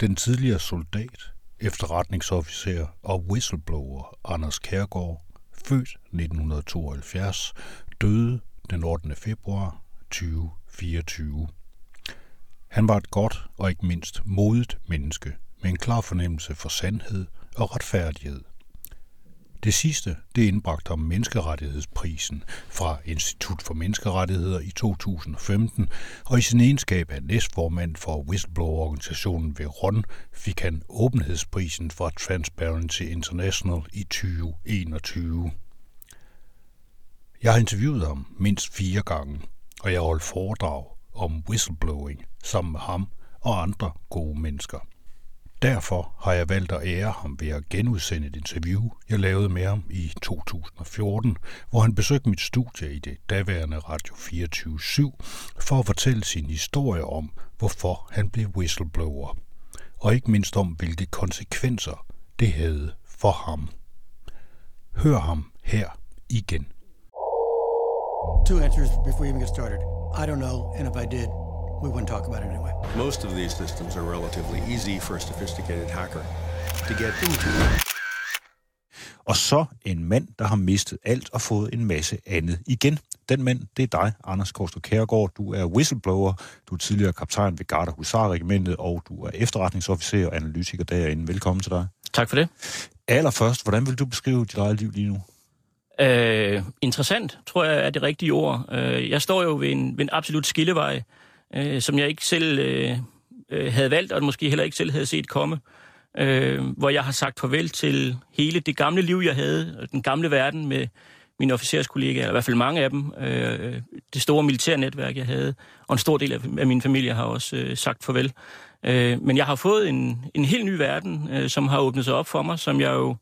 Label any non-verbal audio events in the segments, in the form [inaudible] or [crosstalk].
Den tidligere soldat, efterretningsofficer og whistleblower Anders Kærgaard, født 1972, døde den 8. februar 2024. Han var et godt og ikke mindst modigt menneske med en klar fornemmelse for sandhed og retfærdighed. Det sidste, det indbragte ham menneskerettighedsprisen fra Institut for Menneskerettigheder i 2015, og i sin egenskab af næstformand for whistleblower-organisationen Veron fik han åbenhedsprisen fra Transparency International i 2021. Jeg har interviewet ham mindst fire gange, og jeg har holdt foredrag om whistleblowing sammen med ham og andre gode mennesker. Derfor har jeg valgt at ære ham ved at genudsende et interview, jeg lavede med ham i 2014, hvor han besøgte mit studie i det daværende Radio 24 for at fortælle sin historie om, hvorfor han blev whistleblower, og ikke mindst om, hvilke konsekvenser det havde for ham. Hør ham her igen. Two answers before you even get started. I don't know, and if I did, we wouldn't talk about it anyway. Most of these systems are relatively easy for a sophisticated hacker to get into. Og så en mand, der har mistet alt og fået en masse andet igen. Den mand, det er dig, Anders Korsted Kærgaard. Du er whistleblower, du er tidligere kaptajn ved Garda Husar-regimentet, og du er efterretningsofficer og analytiker derinde. Velkommen til dig. Tak for det. Allerførst, hvordan vil du beskrive dit eget liv lige nu? Øh, interessant, tror jeg er det rigtige ord. Øh, jeg står jo ved en, ved en absolut skillevej, øh, som jeg ikke selv øh, øh, havde valgt, og måske heller ikke selv havde set komme. Øh, hvor jeg har sagt farvel til hele det gamle liv, jeg havde, den gamle verden med mine officerskollegaer, eller i hvert fald mange af dem, øh, det store militærnetværk, jeg havde, og en stor del af, af min familie har også øh, sagt farvel. Øh, men jeg har fået en, en helt ny verden, øh, som har åbnet sig op for mig, som jeg jo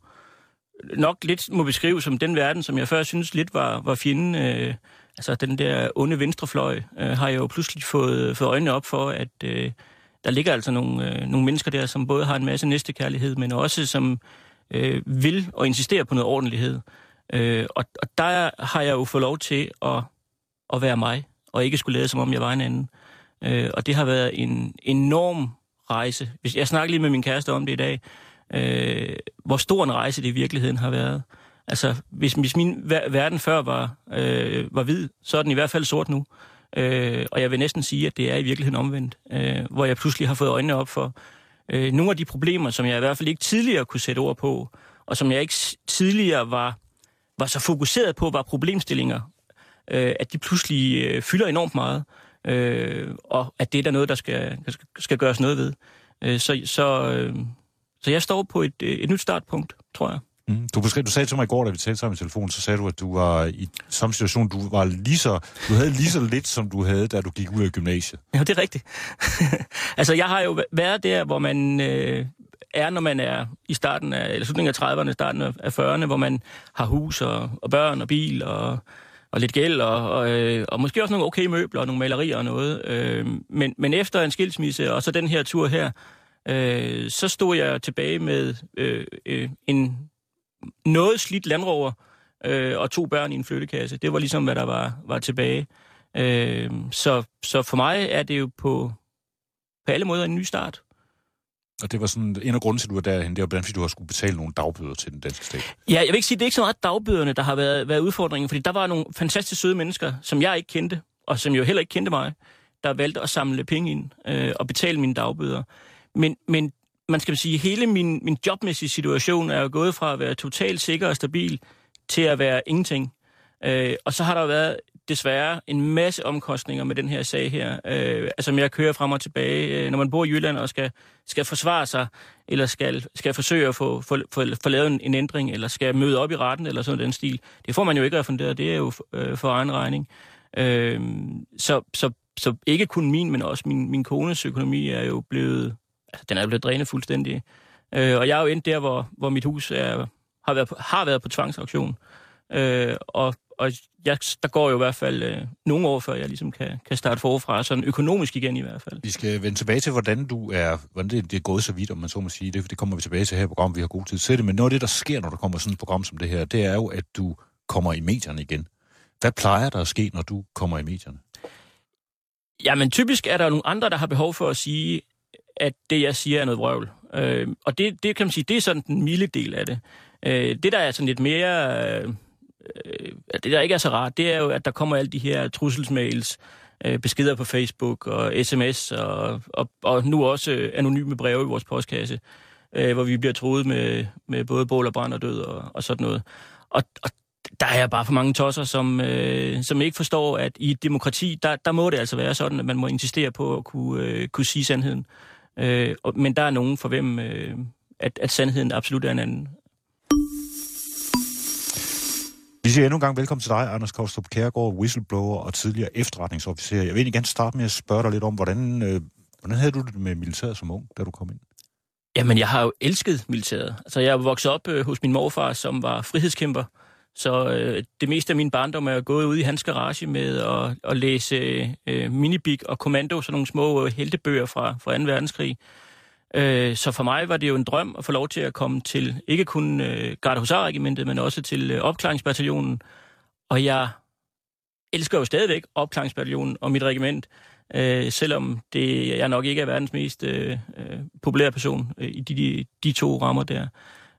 nok lidt må beskrive som den verden, som jeg før synes lidt var, var fjenden. Øh, altså den der onde venstrefløj, øh, har jeg jo pludselig fået, fået øjnene op for, at øh, der ligger altså nogle, øh, nogle mennesker der, som både har en masse næstekærlighed, men også som øh, vil og insisterer på noget ordentlighed. Øh, og, og der har jeg jo fået lov til at, at være mig, og ikke skulle lade som om jeg var en anden. Øh, og det har været en enorm rejse. Hvis Jeg snakker lige med min kæreste om det i dag, øh, hvor stor en rejse det i virkeligheden har været. Altså, hvis, hvis min ver- verden før var, øh, var hvid, så er den i hvert fald sort nu. Øh, og jeg vil næsten sige, at det er i virkeligheden omvendt. Øh, hvor jeg pludselig har fået øjnene op for øh, nogle af de problemer, som jeg i hvert fald ikke tidligere kunne sætte ord på, og som jeg ikke tidligere var, var så fokuseret på, var problemstillinger, øh, at de pludselig øh, fylder enormt meget, øh, og at det er der noget, der skal, skal gøres noget ved. Øh, så, så, øh, så jeg står på et, øh, et nyt startpunkt, tror jeg. Mm. Du, beskrev, du sagde til mig i går, da vi talte sammen i telefon, så sagde du, at du var i samme situation, du var lige så, du havde lige så lidt, som du havde, da du gik ud af gymnasiet. Ja, det er rigtigt. [laughs] altså, jeg har jo været der, hvor man øh, er, når man er i starten af, eller slutningen af 30'erne, starten af 40'erne, hvor man har hus og, og børn og bil og, og lidt gæld, og, og, øh, og måske også nogle okay møbler og nogle malerier og noget. Øh, men, men efter en skilsmisse, og så den her tur her, øh, så stod jeg tilbage med øh, øh, en noget slidt landrover øh, og to børn i en flyttekasse. Det var ligesom, hvad der var, var tilbage. Øh, så, så for mig er det jo på, på alle måder en ny start. Og det var sådan en af grunden til, at du var derhen, det var blandt fordi du har skulle betale nogle dagbøder til den danske stat. Ja, jeg vil ikke sige, det er ikke så meget dagbøderne, der har været, været udfordringen, fordi der var nogle fantastisk søde mennesker, som jeg ikke kendte, og som jo heller ikke kendte mig, der valgte at samle penge ind øh, og betale mine dagbøder. Men, men man skal sige, hele min, min jobmæssige situation er jo gået fra at være totalt sikker og stabil til at være ingenting. Øh, og så har der været desværre en masse omkostninger med den her sag her. Øh, altså med at køre frem og tilbage, øh, når man bor i Jylland og skal, skal forsvare sig, eller skal, skal forsøge at få, få, få, få lavet en, en ændring, eller skal møde op i retten, eller sådan den stil. Det får man jo ikke refunderet, det er jo øh, for egen regning. Øh, så, så, så ikke kun min, men også min, min kones økonomi er jo blevet altså, den er blevet drænet fuldstændig. Øh, og jeg er jo endt der, hvor, hvor mit hus er, har, været på, har været på tvangsauktion. Øh, og og jeg, der går jo i hvert fald øh, nogle år, før jeg ligesom kan, kan starte forfra, sådan økonomisk igen i hvert fald. Vi skal vende tilbage til, hvordan du er, hvordan det, det er gået så vidt, om man så må sige. Det, det kommer vi tilbage til her i programmet, vi har god tid til det. Men noget af det, der sker, når der kommer sådan et program som det her, det er jo, at du kommer i medierne igen. Hvad plejer der at ske, når du kommer i medierne? Jamen typisk er der nogle andre, der har behov for at sige, at det, jeg siger, er noget vrøvl. Øh, og det, det kan man sige, det er sådan den milde del af det. Øh, det, der er sådan lidt mere... Øh, øh det, der ikke er så rart, det er jo, at der kommer alle de her trusselsmails, øh, beskeder på Facebook og sms, og, og, og nu også øh, anonyme breve i vores postkasse, øh, hvor vi bliver troet med, med både bål og brand og død og, og sådan noget. Og, og der er bare for mange tosser, som, øh, som ikke forstår, at i et demokrati, der, der må det altså være sådan, at man må insistere på at kunne, øh, kunne sige sandheden. Øh, og, men der er nogen for hvem, øh, at, at sandheden absolut er en anden. Vi siger endnu en gang velkommen til dig, Anders Kostrup Kærgaard, whistleblower og tidligere efterretningsofficer. Jeg vil egentlig gerne starte med at spørge dig lidt om, hvordan, øh, hvordan havde du det med militæret som ung, da du kom ind? Jamen, jeg har jo elsket militæret. Altså, jeg er vokset op øh, hos min morfar, som var frihedskæmper. Så øh, det meste af min barndom er gået ud i hans garage med at, at læse øh, Minibig og Kommando, sådan nogle små øh, heltebøger fra, fra 2. verdenskrig. Øh, så for mig var det jo en drøm at få lov til at komme til ikke kun øh, Gardehusarregimentet, men også til øh, opklaringsbataljonen. Og jeg elsker jo stadigvæk opklaringsbataljonen og mit regiment, øh, selvom det, jeg nok ikke er verdens mest øh, øh populære person øh, i de, de, de to rammer der.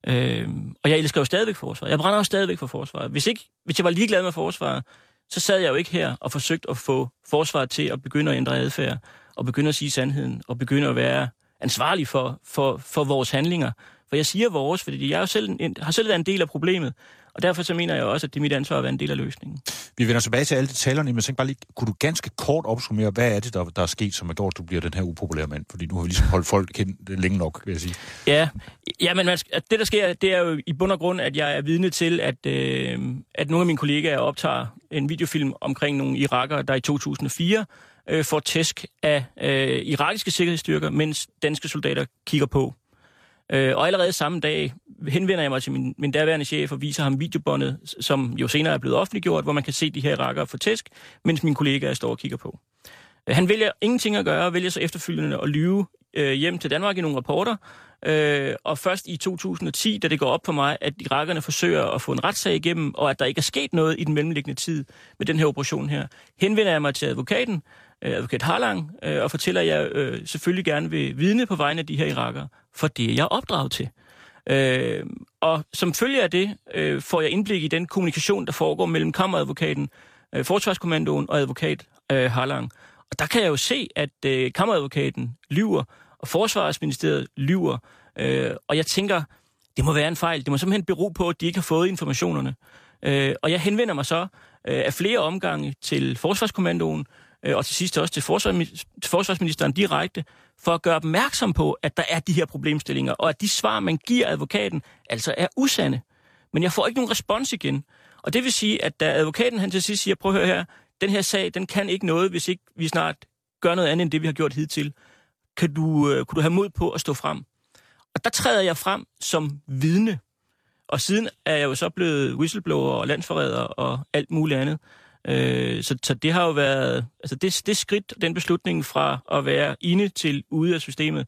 Øh, og jeg elsker jo stadigvæk forsvaret. Jeg brænder jo stadigvæk for forsvaret. Hvis, ikke, hvis jeg var ligeglad med forsvaret, så sad jeg jo ikke her og forsøgte at få forsvaret til at begynde at ændre adfærd, og begynde at sige sandheden, og begynde at være ansvarlig for, for, for vores handlinger. For jeg siger vores, fordi jeg jo selv, en, har selv været en del af problemet, og derfor så mener jeg også, at det er mit ansvar at være en del af løsningen. Vi vender tilbage til alle detaljerne, men tænk bare lige, kunne du ganske kort opsummere, hvad er det, der, der er sket, som har gjort, at du bliver den her upopulære mand? Fordi nu har vi ligesom holdt folk kendt længe nok, vil jeg sige. Ja, ja men man, det der sker, det er jo i bund og grund, at jeg er vidne til, at, øh, at nogle af mine kollegaer optager en videofilm omkring nogle irakere, der i 2004 øh, får tæsk af øh, irakiske sikkerhedsstyrker, mens danske soldater kigger på. Øh, og allerede samme dag henvender jeg mig til min, min daværende chef og viser ham videobåndet, som jo senere er blevet offentliggjort, hvor man kan se de her rakker få tæsk, mens mine kollegaer står og kigger på. Øh, han vælger ingenting at gøre, vælger så efterfølgende at lyve øh, hjem til Danmark i nogle rapporter, øh, og først i 2010, da det går op på mig, at irakkerne forsøger at få en retssag igennem, og at der ikke er sket noget i den mellemliggende tid med den her operation her, henvender jeg mig til advokaten, øh, advokat Harlang, øh, og fortæller, at jeg øh, selvfølgelig gerne vil vidne på vegne af de her irakker, for det er jeg opdraget til. Øh, og som følge af det øh, får jeg indblik i den kommunikation, der foregår mellem kammeradvokaten, øh, forsvarskommandoen og advokat øh, Harlang. Og der kan jeg jo se, at øh, kammeradvokaten lyver, og forsvarsministeriet lyver. Øh, og jeg tænker, det må være en fejl. Det må simpelthen bero på, at de ikke har fået informationerne. Øh, og jeg henvender mig så øh, af flere omgange til forsvarskommandoen, øh, og til sidst også til, til forsvarsministeren direkte, for at gøre opmærksom på, at der er de her problemstillinger, og at de svar, man giver advokaten, altså er usande. Men jeg får ikke nogen respons igen. Og det vil sige, at da advokaten han til sidst siger, prøv at høre her, den her sag, den kan ikke noget, hvis ikke vi snart gør noget andet end det, vi har gjort hidtil. Kan du, øh, kunne du have mod på at stå frem? Og der træder jeg frem som vidne. Og siden er jeg jo så blevet whistleblower og landsforræder og alt muligt andet. Øh, så, så det har jo været, altså det, det skridt, den beslutning fra at være inde til ude af systemet,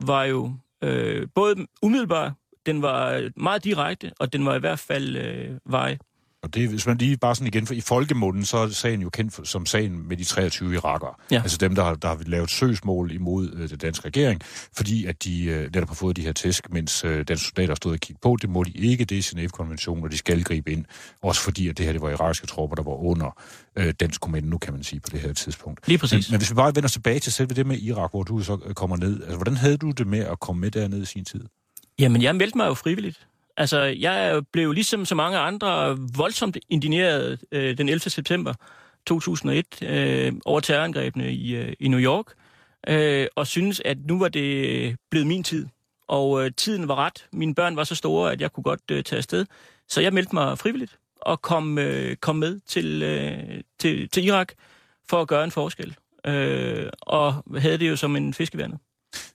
var jo øh, både umiddelbar, den var meget direkte, og den var i hvert fald øh, vej. Og det, hvis man lige bare sådan igen, for i folkemunden, så er sagen jo kendt for, som sagen med de 23 irakere. Ja. Altså dem, der har, der har lavet søgsmål imod øh, den danske regering, fordi at de øh, netop har fået de her tæsk, mens øh, danske soldater stod og kiggede på. Det må de ikke, det er Genève-konventionen, og de skal gribe ind. Også fordi, at det her det var irakiske tropper, der var under øh, dansk kommando, kan man sige, på det her tidspunkt. Lige præcis. Men, men hvis vi bare vender tilbage til selve det med Irak, hvor du så øh, kommer ned. Altså, hvordan havde du det med at komme med derned i sin tid? Jamen, jeg meldte mig jo frivilligt. Altså, jeg blev ligesom så mange andre voldsomt indigneret øh, den 11. september 2001 øh, over terrorangrebene i, øh, i New York, øh, og synes, at nu var det blevet min tid. Og øh, tiden var ret. Mine børn var så store, at jeg kunne godt øh, tage afsted. Så jeg meldte mig frivilligt og kom, øh, kom med til, øh, til, til Irak for at gøre en forskel. Øh, og havde det jo som en fiskeværnet.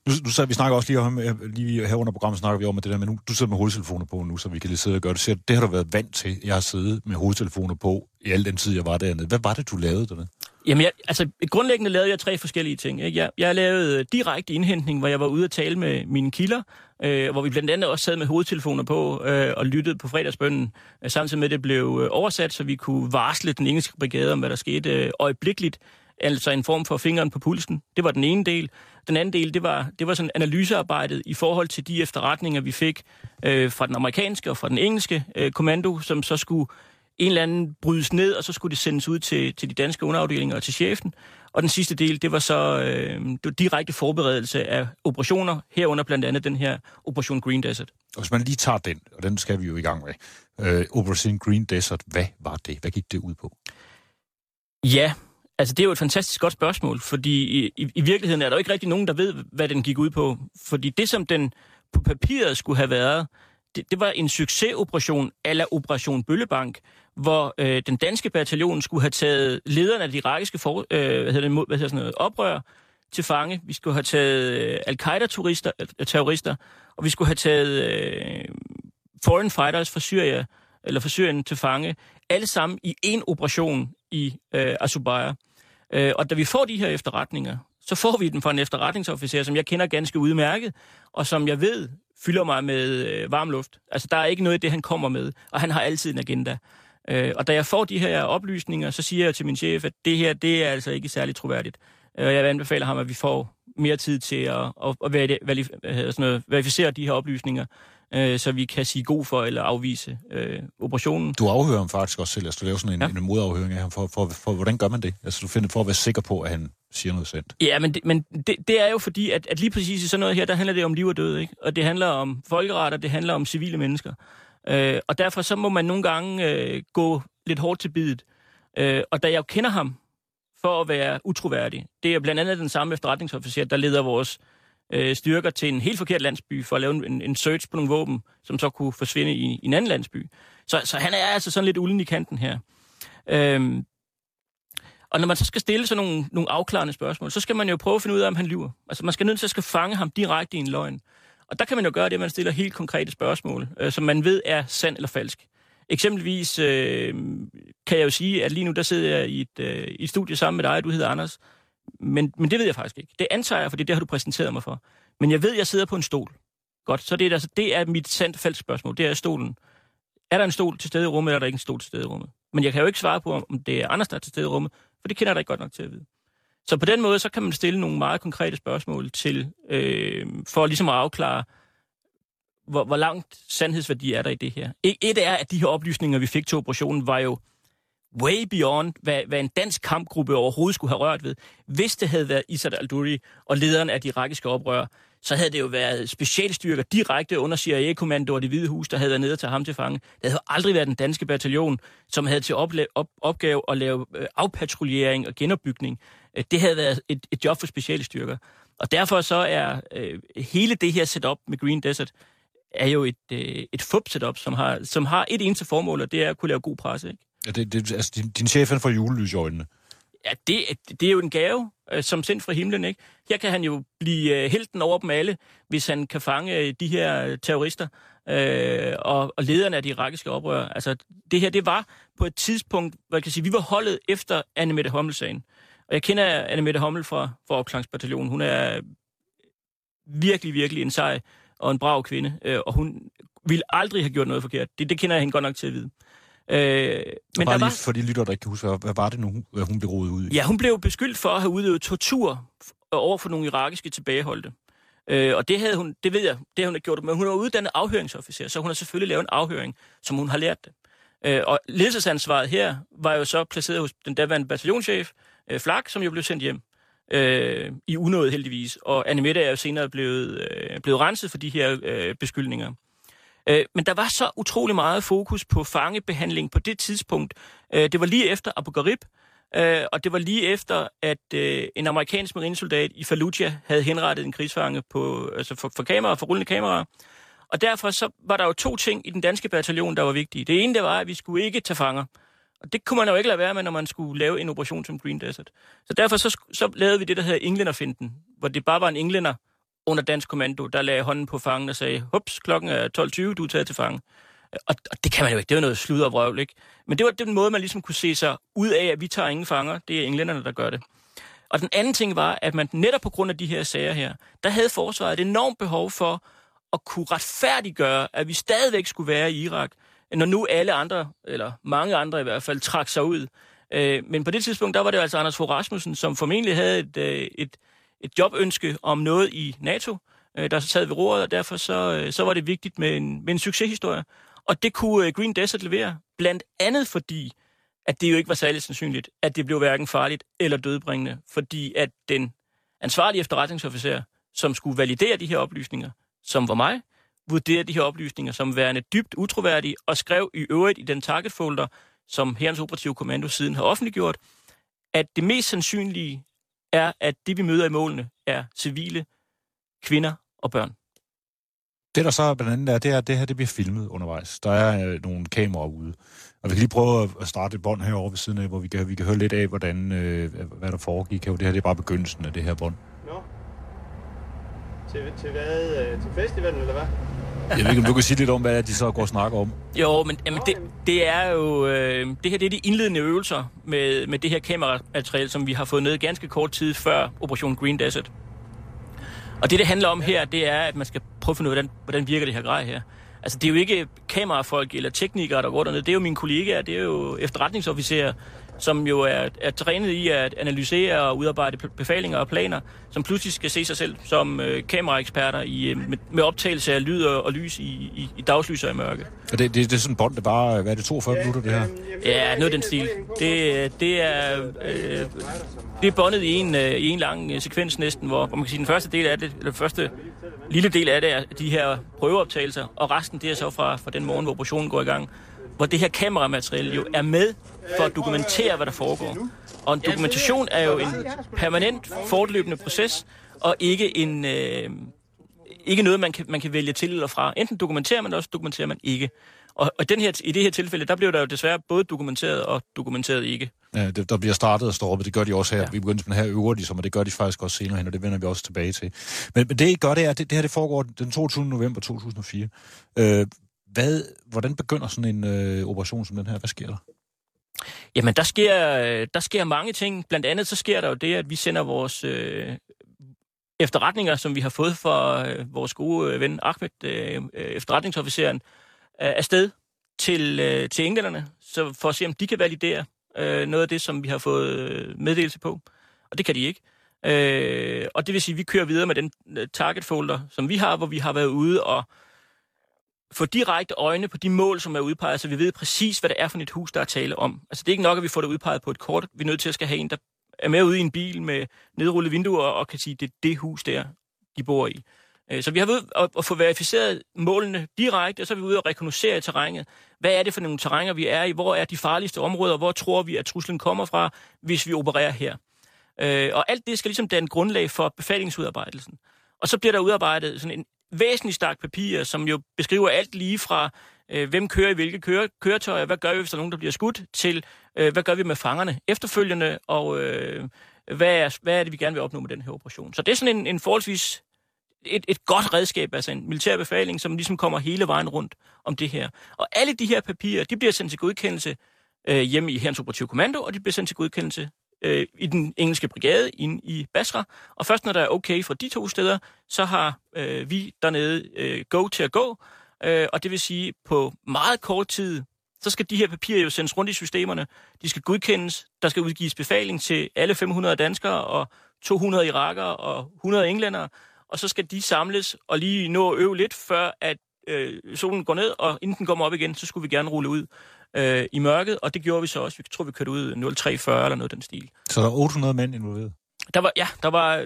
Nu, nu så, vi snakker også lige om, øh, lige her under programmet snakker vi om at det der med, nu, du sidder med hovedtelefoner på nu, så vi kan lige sidde og gøre det. Så det har du været vant til, jeg har siddet med hovedtelefoner på i al den tid, jeg var dernede. Hvad var det, du lavede dernede? Jamen, jeg, altså, grundlæggende lavede jeg tre forskellige ting. Ikke? Jeg, jeg lavede øh, direkte indhentning, hvor jeg var ude at tale med mine kilder, øh, hvor vi blandt andet også sad med hovedtelefoner på øh, og lyttede på fredagsbønnen, øh, samtidig med, at det blev øh, oversat, så vi kunne varsle den engelske brigade om, hvad der skete øh, øjeblikkeligt altså en form for fingeren på pulsen. Det var den ene del. Den anden del, det var, det var sådan analysearbejdet i forhold til de efterretninger, vi fik øh, fra den amerikanske og fra den engelske øh, kommando, som så skulle en eller anden brydes ned, og så skulle det sendes ud til, til de danske underafdelinger og til chefen. Og den sidste del, det var så øh, det var direkte forberedelse af operationer, herunder blandt andet den her Operation Green Desert. Og hvis man lige tager den, og den skal vi jo i gang med. Øh, Operation Green Desert, hvad var det? Hvad gik det ud på? Ja, altså det er jo et fantastisk godt spørgsmål, fordi i, i, i virkeligheden er der jo ikke rigtig nogen, der ved, hvad den gik ud på. Fordi det, som den på papiret skulle have været, det, det var en succesoperation eller Operation Bøllebank, hvor øh, den danske bataljon skulle have taget lederne af de irakiske for, øh, hvad hedder det, hvad hedder sådan noget, oprør til fange. Vi skulle have taget øh, al-Qaida-terrorister, øh, terrorister, og vi skulle have taget øh, foreign fighters fra Syrien, eller fra Syrien til fange, alle sammen i en operation i øh, Asubaya. Øh, og da vi får de her efterretninger, så får vi dem fra en efterretningsofficer, som jeg kender ganske udmærket, og som jeg ved fylder mig med øh, varm luft. Altså, der er ikke noget af det, han kommer med, og han har altid en agenda. Øh, og da jeg får de her oplysninger, så siger jeg til min chef, at det her, det er altså ikke særlig troværdigt. Øh, jeg anbefaler ham, at vi får mere tid til at, at, at verificere de her oplysninger, øh, så vi kan sige god for eller afvise øh, operationen. Du afhører ham faktisk også selv, altså du laver sådan en, ja. en modafhøring af ham, for, for, for, hvordan gør man det? Altså du finder for at være sikker på, at han siger noget sandt. Ja, men, det, men det, det er jo fordi, at, at lige præcis i sådan noget her, der handler det om liv og død, ikke? Og det handler om folkeretter, det handler om civile mennesker. Øh, og derfor så må man nogle gange øh, gå lidt hårdt til bidet. Øh, og da jeg kender ham for at være utroværdig, det er blandt andet den samme efterretningsofficer, der leder vores øh, styrker til en helt forkert landsby for at lave en, en search på nogle våben, som så kunne forsvinde i, i en anden landsby. Så, så han er altså sådan lidt ulden i kanten her. Øhm, og når man så skal stille sådan nogle, nogle afklarende spørgsmål, så skal man jo prøve at finde ud af, om han lyver. Altså man skal nødt til at skal fange ham direkte i en løgn. Og der kan man jo gøre det, at man stiller helt konkrete spørgsmål, øh, som man ved er sand eller falsk. Eksempelvis øh, kan jeg jo sige, at lige nu der sidder jeg i et, øh, i et studie sammen med dig, du hedder Anders. Men, men det ved jeg faktisk ikke. Det antager jeg, fordi det har du præsenteret mig for. Men jeg ved, at jeg sidder på en stol. Godt, så det er, altså, det er mit sandt falsk spørgsmål. Det er stolen. Er der en stol til stede i rummet, eller er der ikke en stol til stede i rummet? Men jeg kan jo ikke svare på, om det er Anders, der er til stede i rummet, for det kender jeg da ikke godt nok til at vide. Så på den måde, så kan man stille nogle meget konkrete spørgsmål til, øh, for ligesom at afklare, hvor, hvor langt sandhedsværdi er der i det her. E, et er, at de her oplysninger, vi fik til operationen, var jo way beyond, hvad, hvad en dansk kampgruppe overhovedet skulle have rørt ved. Hvis det havde været Isad al-Duri og lederen af de irakiske oprør, så havde det jo været specialstyrker direkte under CIA-kommandoer det hvide hus, der havde været nede til ham til fange. Det havde aldrig været den danske bataljon, som havde til opla- op- opgave at lave øh, afpatruljering og genopbygning. Øh, det havde været et, et job for specialstyrker. Og derfor så er øh, hele det her setup med Green Desert, er jo et, øh, et FUP-setup, som har, som har et eneste formål, og det er at kunne lave god presse. Ikke? Ja, det, det, altså, din, din chef han får julelys i øjnene. Ja, det, det er jo en gave, øh, som sendt fra himlen, ikke? Her kan han jo blive øh, helten over dem alle, hvis han kan fange øh, de her øh, terrorister øh, og, og lederne af de irakiske oprør. Altså, det her, det var på et tidspunkt, hvor jeg kan sige, vi var holdet efter Annemette Hommel-sagen. Og jeg kender Annemette Hommel fra, fra Opklangsbataljonen. Hun er virkelig, virkelig en sej og en brav kvinde, øh, og hun ville aldrig have gjort noget forkert. Det, det kender jeg hende godt nok til at vide. Øh, men bare der var... for de lytter, der ikke kan huske, hvad var det nu, hun blev rodet ud i? Ja, hun blev beskyldt for at have udøvet tortur over for nogle irakiske tilbageholdte. Øh, og det havde hun, det ved jeg, det har hun ikke gjort, men hun er uddannet afhøringsofficer, så hun har selvfølgelig lavet en afhøring, som hun har lært det. Øh, og ledelsesansvaret her var jo så placeret hos den daværende bataljonschef, øh, Flak, som jo blev sendt hjem øh, i unåde heldigvis. Og Annemette er jo senere blevet, øh, blevet renset for de her øh, beskyldninger. Øh, men der var så utrolig meget fokus på fangebehandling på det tidspunkt. Øh, det var lige efter Abu Ghraib, øh, og det var lige efter, at øh, en amerikansk marinesoldat i Fallujah havde henrettet en krigsfange på, altså for, for kamera, for rullende kameraer. Og derfor så var der jo to ting i den danske bataljon, der var vigtige. Det ene, det var, at vi skulle ikke tage fanger. Og det kunne man jo ikke lade være med, når man skulle lave en operation som Green Desert. Så derfor så, så lavede vi det, der hedder englænderfinden, hvor det bare var en englænder under dansk kommando, der lagde hånden på fangen og sagde, hups, klokken er 12.20, du er taget til fange. Og, og det kan man jo ikke, det var noget slud og vrøvl, ikke? Men det var den måde, man ligesom kunne se sig ud af, at vi tager ingen fanger, det er englænderne, der gør det. Og den anden ting var, at man netop på grund af de her sager her, der havde forsvaret et enormt behov for at kunne retfærdiggøre, at vi stadigvæk skulle være i Irak, når nu alle andre, eller mange andre i hvert fald, trak sig ud. Øh, men på det tidspunkt, der var det altså Anders Fogh Rasmussen, som formentlig havde et, øh, et, et jobønske om noget i NATO, øh, der sad ved roret, og derfor så, øh, så var det vigtigt med en, med en succeshistorie. Og det kunne øh, Green Desert levere, blandt andet fordi, at det jo ikke var særlig sandsynligt, at det blev hverken farligt eller dødbringende, fordi at den ansvarlige efterretningsofficer, som skulle validere de her oplysninger, som var mig, vurderede de her oplysninger som værende dybt utroværdige, og skrev i øvrigt i den target folder, som Herrens Operative Kommando siden har offentliggjort, at det mest sandsynlige er, at det vi møder i målene er civile, kvinder og børn. Det, der så blandt andet er, det er, at det her det bliver filmet undervejs. Der er øh, nogle kameraer ude. Og vi kan lige prøve at starte et bånd herovre ved siden af, hvor vi kan, vi kan høre lidt af, hvordan, øh, hvad der foregik. Det her det er bare begyndelsen af det her bånd. Nå. Til, til hvad? øh, Til festivalen, eller hvad? Jeg ved ikke, om du kan sige lidt om, hvad de så går og snakker om. Jo, men jamen, det, det er jo... Øh, det her det er de indledende øvelser med, med det her kameramateriale, som vi har fået ned ganske kort tid før Operation Green Desert. Og det, det handler om her, det er, at man skal prøve at finde ud af, hvordan, hvordan virker det her grej her. Altså, det er jo ikke kamerafolk eller teknikere, der går derned. Det er jo mine kollegaer, det er jo efterretningsofficerer, som jo er, er trænet i at analysere og udarbejde befalinger og planer, som pludselig skal se sig selv som øh, kameraeksperter i, øh, med, med optagelse af lyd og, og lys i, i, i dagslys og i mørke. Og det, det, det er sådan en bånd, det bare, hvad er det, 42 minutter, det her? Ja, noget af den stil. Det, det er... Øh, det er båndet i en, øh, i en lang øh, sekvens næsten, hvor, hvor man kan sige, den første del af det, eller den første lille del af det er de her prøveoptagelser, og resten det er så fra, fra den morgen, hvor operationen går i gang, hvor det her kameramateriale jo er med for at dokumentere, hvad der foregår. Og en dokumentation er jo en permanent, fortløbende proces, og ikke en... Øh, ikke noget, man kan, man kan vælge til eller fra. Enten dokumenterer man, eller også dokumenterer man ikke. Og, og den her, i det her tilfælde, der blev der jo desværre både dokumenteret og dokumenteret ikke. Ja, det, der bliver startet og stoppet. Det gør de også her. Ja. Vi begynder med her øver de som, og det gør de faktisk også senere hen, og det vender vi også tilbage til. Men, men det, I gør, det er, at det, det her det foregår den 22. november 2004. Øh, hvad, hvordan begynder sådan en øh, operation som den her? Hvad sker der? Jamen, der sker, øh, der sker mange ting. Blandt andet så sker der jo det, at vi sender vores øh, efterretninger, som vi har fået fra øh, vores gode øh, ven Ahmed, øh, øh, efterretningsofficeren, øh, afsted til, øh, til englænderne, så for at se, om de kan validere øh, noget af det, som vi har fået meddelelse på. Og det kan de ikke. Øh, og det vil sige, at vi kører videre med den target folder, som vi har, hvor vi har været ude og få direkte øjne på de mål, som er udpeget, så vi ved præcis, hvad det er for et hus, der er tale om. Altså det er ikke nok, at vi får det udpeget på et kort. Vi er nødt til at skal have en, der er med ude i en bil med nedrullede vinduer og kan sige, det er det hus der, de bor i. Øh, så vi har ved at få verificeret målene direkte, og så er vi ude og rekognosere terrænet. Hvad er det for nogle terrænger, vi er i? Hvor er de farligste områder? Hvor tror vi, at truslen kommer fra, hvis vi opererer her? Øh, og alt det skal ligesom danne grundlag for befalingsudarbejdelsen. Og så bliver der udarbejdet sådan en væsentlig stak papir, som jo beskriver alt lige fra, øh, hvem kører i hvilke køre, køretøjer, hvad gør vi, hvis der er nogen, der bliver skudt, til øh, hvad gør vi med fangerne efterfølgende, og øh, hvad, er, hvad er det, vi gerne vil opnå med den her operation. Så det er sådan en, en forholdsvis et, et godt redskab, altså en militær befaling, som ligesom kommer hele vejen rundt om det her. Og alle de her papirer, de bliver sendt til godkendelse øh, hjemme i Herrens Operative Kommando, og de bliver sendt til godkendelse øh, i den engelske brigade inde i Basra. Og først når der er okay fra de to steder, så har øh, vi dernede øh, go til at gå. Øh, og det vil sige, på meget kort tid, så skal de her papirer jo sendes rundt i systemerne. De skal godkendes. Der skal udgives befaling til alle 500 danskere og 200 irakere og 100 englændere. Og så skal de samles og lige nå at øve lidt, før at øh, solen går ned, og inden den kommer op igen, så skulle vi gerne rulle ud øh, i mørket, og det gjorde vi så også. Vi tror, vi kørte ud 0340 eller noget den stil. Så der er 800 mænd involveret? Der var, ja, der var,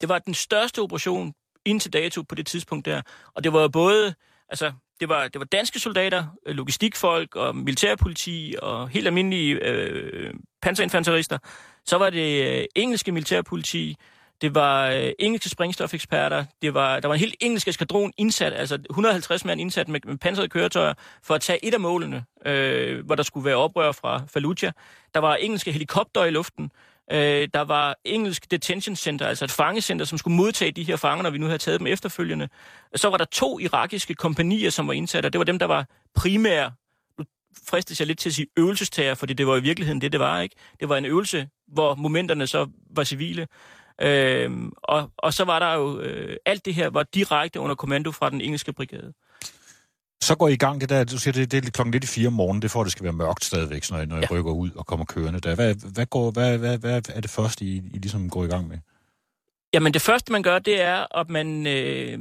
det var den største operation indtil dato på det tidspunkt der. Og det var både, altså, det var, det var danske soldater, logistikfolk og militærpoliti og helt almindelige øh, panserinfanterister. Så var det øh, engelske militærpoliti, det var øh, engelske sprængstofeksperter, det var, der var en helt engelsk eskadron indsat, altså 150 mand indsat med, med pansrede køretøjer, for at tage et af målene, øh, hvor der skulle være oprør fra Fallujah. Der var engelske helikopter i luften, øh, der var engelsk detention center, altså et fangecenter, som skulle modtage de her fanger, når vi nu havde taget dem efterfølgende. Så var der to irakiske kompanier, som var indsat, og det var dem, der var primære nu fristes jeg lidt til at sige øvelsestager, fordi det var i virkeligheden det, det var, ikke? Det var en øvelse, hvor momenterne så var civile. Øhm, og, og så var der jo øh, alt det her var direkte under kommando fra den engelske brigade. Så går I i gang, det der, du siger, det, det er klokken lidt i fire om morgenen, det får det skal være mørkt stadigvæk, når I, når I ja. rykker ud og kommer kørende der. Hvad, hvad, går, hvad, hvad, hvad er det første, I, I ligesom går i gang med? Jamen det første, man gør, det er, at man... Øh,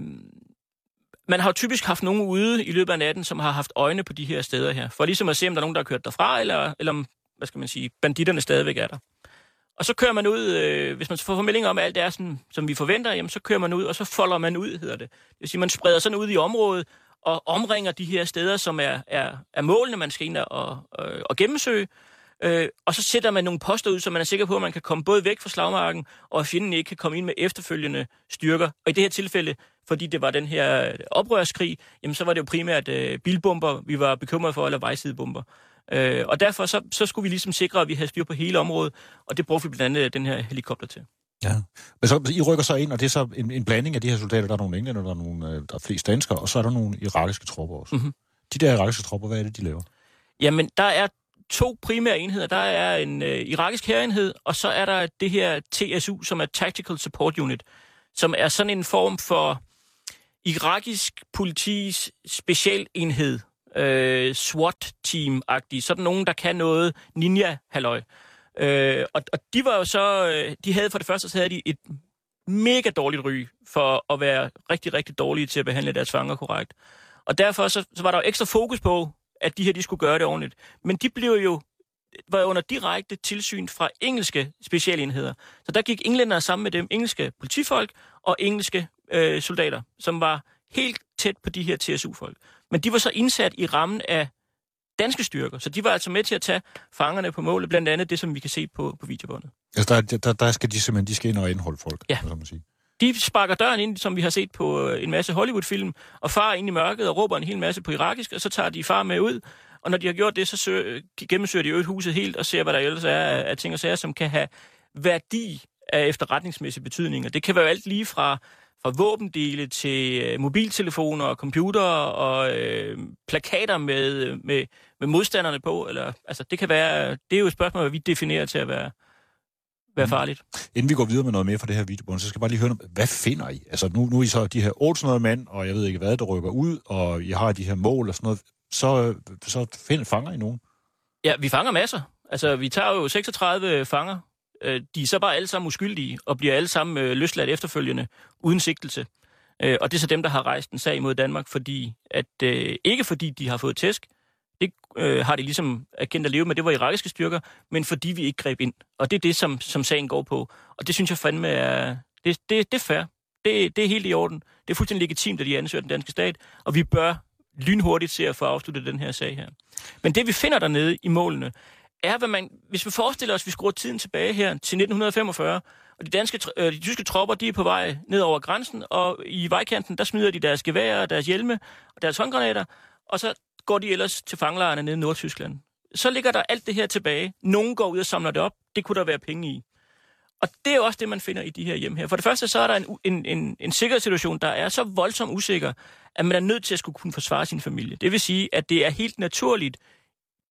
man har jo typisk haft nogen ude i løbet af natten, som har haft øjne på de her steder her, for ligesom at se, om der er nogen, der har kørt derfra, eller, eller om, hvad skal man sige, banditterne stadigvæk er der. Og så kører man ud, øh, hvis man får formidling om, at alt er sådan, som vi forventer, jamen så kører man ud, og så folder man ud, hedder det. Det vil sige, man spreder sådan ud i området, og omringer de her steder, som er, er, er målene, man skal ind og, og, øh, og gennemsøge. Øh, og så sætter man nogle poster ud, så man er sikker på, at man kan komme både væk fra slagmarken, og at fjenden ikke kan komme ind med efterfølgende styrker. Og i det her tilfælde, fordi det var den her oprørskrig, jamen så var det jo primært øh, bilbomber, vi var bekymrede for, eller vejsidebomber. Øh, og derfor så, så skulle vi ligesom sikre, at vi havde styr på hele området, og det brugte vi blandt andet den her helikopter til. Ja. Men så, I rykker så ind, og det er så en, en blanding af de her soldater. Der er nogle englænder, der er, nogle, øh, der er flest danskere, og så er der nogle irakiske tropper også. Mm-hmm. De der irakiske tropper, hvad er det, de laver? Jamen, der er to primære enheder. Der er en øh, irakisk hærenhed, og så er der det her TSU, som er Tactical Support Unit, som er sådan en form for irakisk politis specialenhed, øh, SWAT-team-agtige, Sådan nogen, der kan noget ninja-halløj. Øh, og, og de var jo så, øh, de havde for det første, så havde de et mega dårligt ry for at være rigtig, rigtig dårlige til at behandle deres fanger korrekt. Og derfor så, så var der jo ekstra fokus på, at de her de skulle gøre det ordentligt. Men de blev jo var under direkte tilsyn fra engelske specialenheder. Så der gik englændere sammen med dem, engelske politifolk og engelske øh, soldater, som var helt tæt på de her TSU-folk. Men de var så indsat i rammen af danske styrker, så de var altså med til at tage fangerne på målet, blandt andet det, som vi kan se på, på videobåndet. Altså, der, der, der skal de simpelthen de skal ind og indholde folk, ja. som man siger. De sparker døren ind, som vi har set på øh, en masse Hollywood-film, og far ind i mørket og råber en hel masse på irakisk, og så tager de far med ud, og når de har gjort det, så søger, gennemsøger de øvrigt huset helt og ser, hvad der ellers er af ting og sager, som kan have værdi af efterretningsmæssig betydning. Og det kan være alt lige fra fra våbendele til øh, mobiltelefoner og computere og øh, plakater med, med, med modstanderne på. Eller, altså, det, kan være, det er jo et spørgsmål, hvad vi definerer til at være, være mm. farligt. Inden vi går videre med noget mere fra det her videobånd, så skal jeg bare lige høre, hvad finder I? Altså nu, nu er I så de her 800 mænd, og jeg ved ikke hvad, der rykker ud, og I har de her mål og sådan noget. Så, så find, fanger I nogen? Ja, vi fanger masser. Altså, vi tager jo 36 fanger Øh, de er så bare alle sammen uskyldige, og bliver alle sammen øh, løsladt efterfølgende, uden sigtelse. Øh, og det er så dem, der har rejst en sag mod Danmark, fordi at øh, ikke fordi de har fået tæsk, det øh, har de ligesom erkendt at leve med, det var irakiske styrker, men fordi vi ikke greb ind. Og det er det, som, som sagen går på. Og det synes jeg fandme er, det, det, det er fair. Det, det er helt i orden. Det er fuldstændig legitimt, at de ansøger den danske stat, og vi bør lynhurtigt se at få afsluttet den her sag her. Men det, vi finder dernede i målene, er, hvad man... Hvis vi forestiller os, at vi skruer tiden tilbage her til 1945, og de, danske, øh, de tyske tropper, de er på vej ned over grænsen, og i vejkanten, der smider de deres geværer, deres hjelme og deres håndgranater, og så går de ellers til fangelejrene nede i Nordtyskland. Så ligger der alt det her tilbage. Nogen går ud og samler det op. Det kunne der være penge i. Og det er jo også det, man finder i de her hjem her. For det første, så er der en, en, en, en sikkerhedssituation, der er så voldsomt usikker, at man er nødt til at skulle kunne forsvare sin familie. Det vil sige, at det er helt naturligt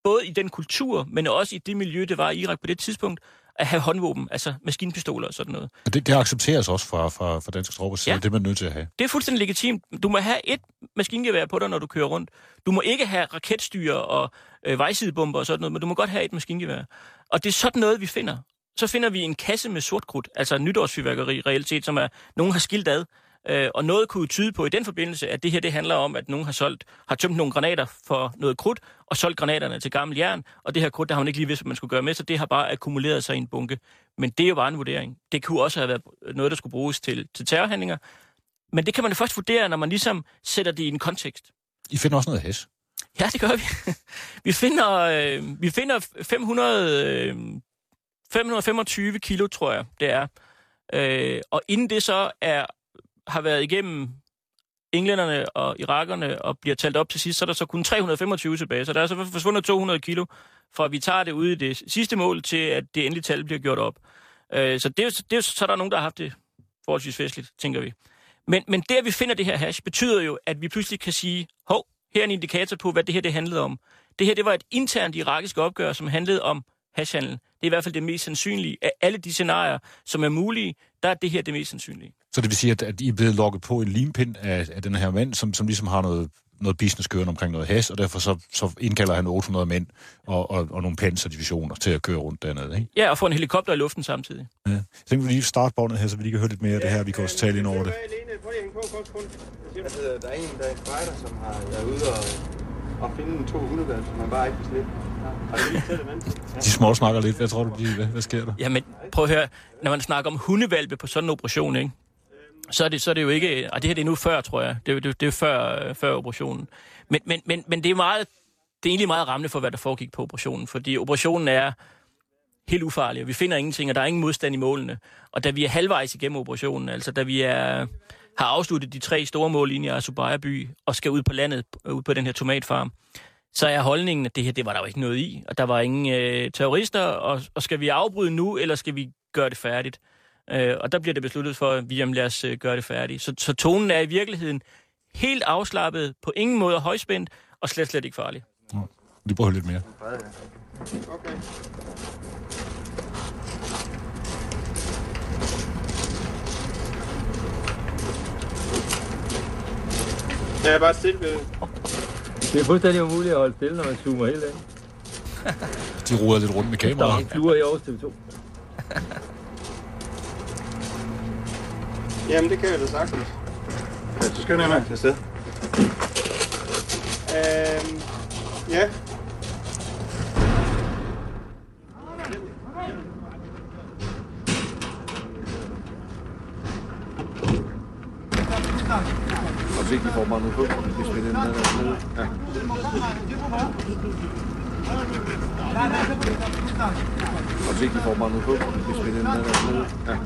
både i den kultur, men også i det miljø, det var i Irak på det tidspunkt, at have håndvåben, altså maskinpistoler og sådan noget. Og det, det accepteres også fra, fra, fra danske tropper, så ja. det er man nødt til at have. Det er fuldstændig legitimt. Du må have et maskingevær på dig, når du kører rundt. Du må ikke have raketstyr og øh, vejsidebomber og sådan noget, men du må godt have et maskingevær. Og det er sådan noget, vi finder. Så finder vi en kasse med sortkrudt, altså nytårsfyrværkeri reelt set, som er, nogen har skilt ad. Øh, og noget kunne tyde på i den forbindelse, at det her det handler om, at nogen har solgt, har tømt nogle granater for noget krudt, og solgt granaterne til gammel jern, og det her krudt, der har man ikke lige vidst, hvad man skulle gøre med, så det har bare akkumuleret sig i en bunke. Men det er jo bare en vurdering. Det kunne også have været noget, der skulle bruges til, til terrorhandlinger. Men det kan man jo først vurdere, når man ligesom sætter det i en kontekst. I finder også noget hæs. Ja, det gør vi. [laughs] vi finder, øh, vi finder 500, øh, 525 kilo, tror jeg, det er. Øh, og inden det så er har været igennem englænderne og irakerne og bliver talt op til sidst, så er der så kun 325 tilbage. Så der er så forsvundet 200 kilo, fra vi tager det ud i det sidste mål, til at det endelige tal bliver gjort op. Øh, så det er, det er, så er der nogen, der har haft det forholdsvis festligt, tænker vi. Men, men det, at vi finder det her hash, betyder jo, at vi pludselig kan sige, hov, her er en indikator på, hvad det her det handlede om. Det her det var et internt irakisk opgør, som handlede om hashhandel. Det er i hvert fald det mest sandsynlige. Af alle de scenarier, som er mulige, der er det her det mest sandsynlige. Så det vil sige, at, I er blevet lukket på en limpind af, af den her mand, som, som ligesom har noget, noget business kørende omkring noget has, og derfor så, så indkalder han 800 mænd og, og, og nogle panserdivisioner til at køre rundt dernede. Ikke? Ja, og få en helikopter i luften samtidig. Ja. Så tænker vi lige starte båndet her, så vi lige kan høre lidt mere af det her. Vi kan også tale ind over det. Altså, der er en, der er en spejder, som har været ude og, og finde to hundevalg, som man bare ikke kan slippe. De små snakker lidt. Hvad tror du, de, hvad, hvad sker der? Jamen, prøv at høre. Når man snakker om hundevalpe på sådan en operation, ikke? Så er, det, så er det jo ikke... Og det her det er nu før, tror jeg. Det, det, det er før, øh, før operationen. Men, men, men, men det er meget... Det er egentlig meget rammende for, hvad der foregik på operationen. Fordi operationen er helt ufarlig, og vi finder ingenting, og der er ingen modstand i målene. Og da vi er halvvejs igennem operationen, altså da vi er, har afsluttet de tre store mållinjer af Subaya by, og skal ud på landet, øh, ud på den her tomatfarm, så er holdningen, at det her, det var der jo ikke noget i, og der var ingen øh, terrorister, og, og skal vi afbryde nu, eller skal vi gøre det færdigt? Øh, og der bliver det besluttet for, at vi om lad os øh, gøre det færdigt. Så, så tonen er i virkeligheden helt afslappet, på ingen måde højspændt, og slet, slet ikke farlig. Lige prøv at høre lidt mere. Okay. Ja, bare stille ved. Det er fuldstændig umuligt at holde stille, når man zoomer helt ind. De ruder lidt rundt med Der er kameraet. en fluer i Aarhus TV2. [laughs] Jamen, det kan jeg da sagtens. Ja, så skynder jeg mig til sted. Øhm, ja. Og hvis ikke de får mig noget på, hvis vi den nede. Ja. Og hvis ikke noget på, hvis vi den der nede. Ja.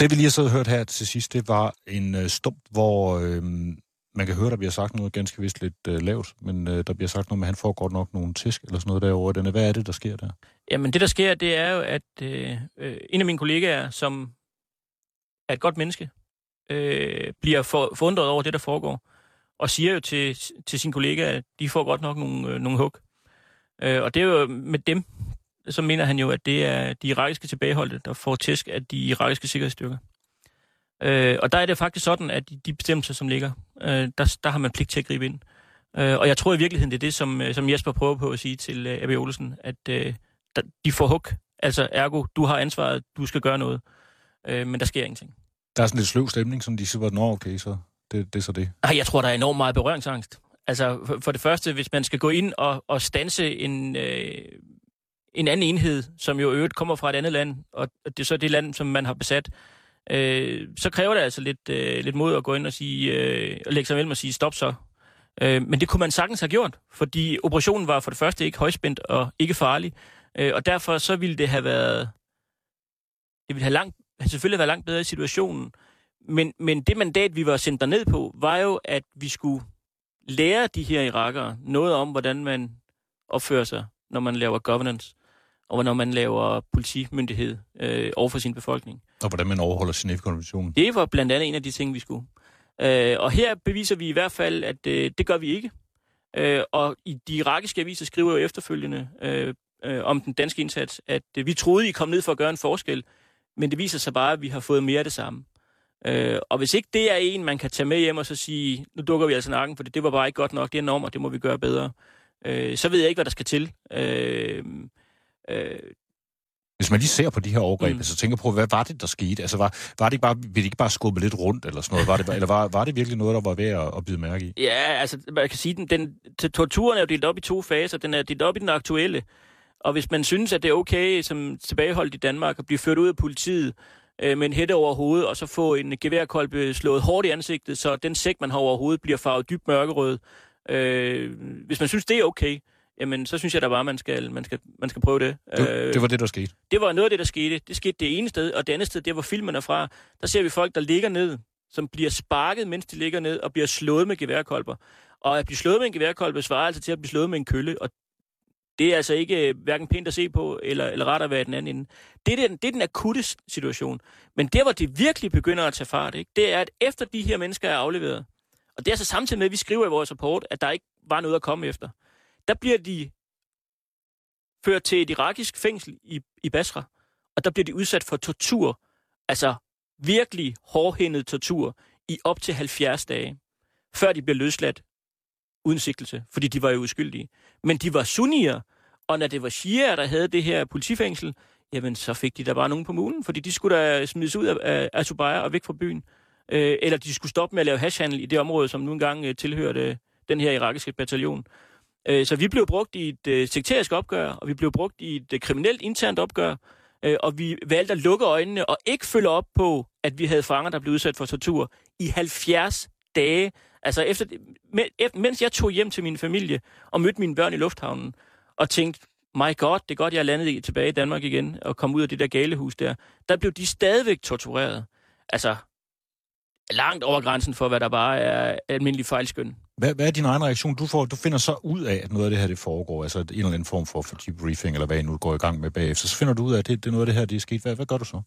Det vi lige har så hørt her til sidst, det var en øh, stump, hvor øh, man kan høre, der bliver sagt noget ganske vist lidt øh, lavt, men øh, der bliver sagt noget med, at han får godt nok nogle tisk eller sådan noget derovre. Den er, hvad er det, der sker der? Jamen, det der sker, det er jo, at øh, øh, en af mine kollegaer, som er et godt menneske, øh, bliver for, forundret over det, der foregår, og siger jo til, til sine kollegaer, at de får godt nok nogle, øh, nogle hug. Øh, og det er jo med dem, så mener han jo, at det er de irakiske tilbageholdte, der får tæsk af de irakiske sikkerhedsstyrker. Øh, og der er det faktisk sådan, at de, bestemmelser, som ligger, øh, der, der har man pligt til at gribe ind. Øh, og jeg tror i virkeligheden, det er det, som, øh, som Jesper prøver på at sige til øh, Abbe Olsen, at øh, der, de får hug. Altså, ergo, du har ansvaret, du skal gøre noget. Øh, men der sker ingenting. Der er sådan lidt sløv stemning, som de siger, nå okay, så det, det er så det. Ej, jeg tror, der er enormt meget berøringsangst. Altså, for, for det første, hvis man skal gå ind og, og stanse en, øh, en anden enhed, som jo øvrigt kommer fra et andet land, og det er så det land, som man har besat, øh, så kræver det altså lidt, øh, lidt mod at gå ind og sige, øh, og lægge sig mellem og sige, stop så. Øh, men det kunne man sagtens have gjort, fordi operationen var for det første ikke højspændt og ikke farlig, øh, og derfor så ville det have været, det ville have langt, have selvfølgelig været langt bedre i situationen, men, men det mandat, vi var sendt derned på, var jo, at vi skulle lære de her irakere noget om, hvordan man opfører sig, når man laver governance, og når man laver politimyndighed øh, over for sin befolkning. Og hvordan man overholder Genève-konventionen. Det var blandt andet en af de ting, vi skulle. Øh, og her beviser vi i hvert fald, at øh, det gør vi ikke. Øh, og i de irakiske aviser skriver jo efterfølgende øh, øh, om den danske indsats, at øh, vi troede, I kom ned for at gøre en forskel, men det viser sig bare, at vi har fået mere af det samme. Øh, og hvis ikke det er en, man kan tage med hjem og så sige, nu dukker vi altså nakken, for det, det var bare ikke godt nok, det er normer, det må vi gøre bedre, øh, så ved jeg ikke, hvad der skal til. Øh, øh, Hvis man lige ser på de her overgreb, Mm. så tænker på, hvad var det, der skete? Altså, var, var det ikke bare, ville det ikke bare skubbe lidt rundt eller sådan noget? Var det, [laughs] eller var, var det virkelig noget, der var værd at, at bide mærke i? Ja, altså, man kan sige, den, den torturen er jo delt op i to faser. Den er delt op i den aktuelle. Og hvis man synes, at det er okay som tilbageholdt i Danmark at blive ført ud af politiet øh, med en hætte over hovedet, og så få en geværkolbe slået hårdt i ansigtet, så den sæk, man har over hovedet, bliver farvet dybt mørkerød. Øh, hvis man synes, det er okay, jamen, så synes jeg da bare, man skal, man skal, man skal prøve det. Det, det var det, der skete. Det var noget af det, der skete. Det skete det ene sted, og det andet sted, det var filmen er fra. Der ser vi folk, der ligger ned, som bliver sparket, mens de ligger ned, og bliver slået med geværkolber. Og at blive slået med en geværkolbe svarer altså til at blive slået med en kølle, og det er altså ikke øh, hverken pænt at se på, eller, eller ret at være i den anden ende. Det er den, det er den akutte situation. Men der, hvor det virkelig begynder at tage fart, ikke, det er, at efter de her mennesker er afleveret, og det er så samtidig med, at vi skriver i vores rapport, at der ikke var noget at komme efter, der bliver de ført til et irakisk fængsel i, i Basra. og der bliver de udsat for tortur, altså virkelig hårdhændet tortur, i op til 70 dage, før de bliver løsladt uden sigtelse, fordi de var jo uskyldige. Men de var sunnier, og når det var shia, der havde det her politifængsel, jamen så fik de da bare nogen på mulen, fordi de skulle da smides ud af, af, af Subaya og væk fra byen. Øh, eller de skulle stoppe med at lave hashhandel i det område, som nu engang øh, tilhørte øh, den her irakiske bataljon. Øh, så vi blev brugt i et øh, sekterisk opgør, og vi blev brugt i et øh, kriminelt internt opgør, øh, og vi valgte at lukke øjnene og ikke følge op på, at vi havde fanger, der blev udsat for tortur i 70 dage. Altså, efter, mens jeg tog hjem til min familie og mødte mine børn i lufthavnen, og tænkte, my god, det er godt, jeg er landet tilbage i Danmark igen, og kom ud af det der galehus der, der blev de stadigvæk tortureret. Altså, langt over grænsen for, hvad der bare er almindelig fejlskøn. Hvad, hvad er din egen reaktion? Du, får, du finder så ud af, at noget af det her det foregår, altså en eller anden form for, for debriefing, eller hvad I nu går i gang med bagefter. Så finder du ud af, at det, det er noget af det her, det er sket. Hvad, hvad gør du så?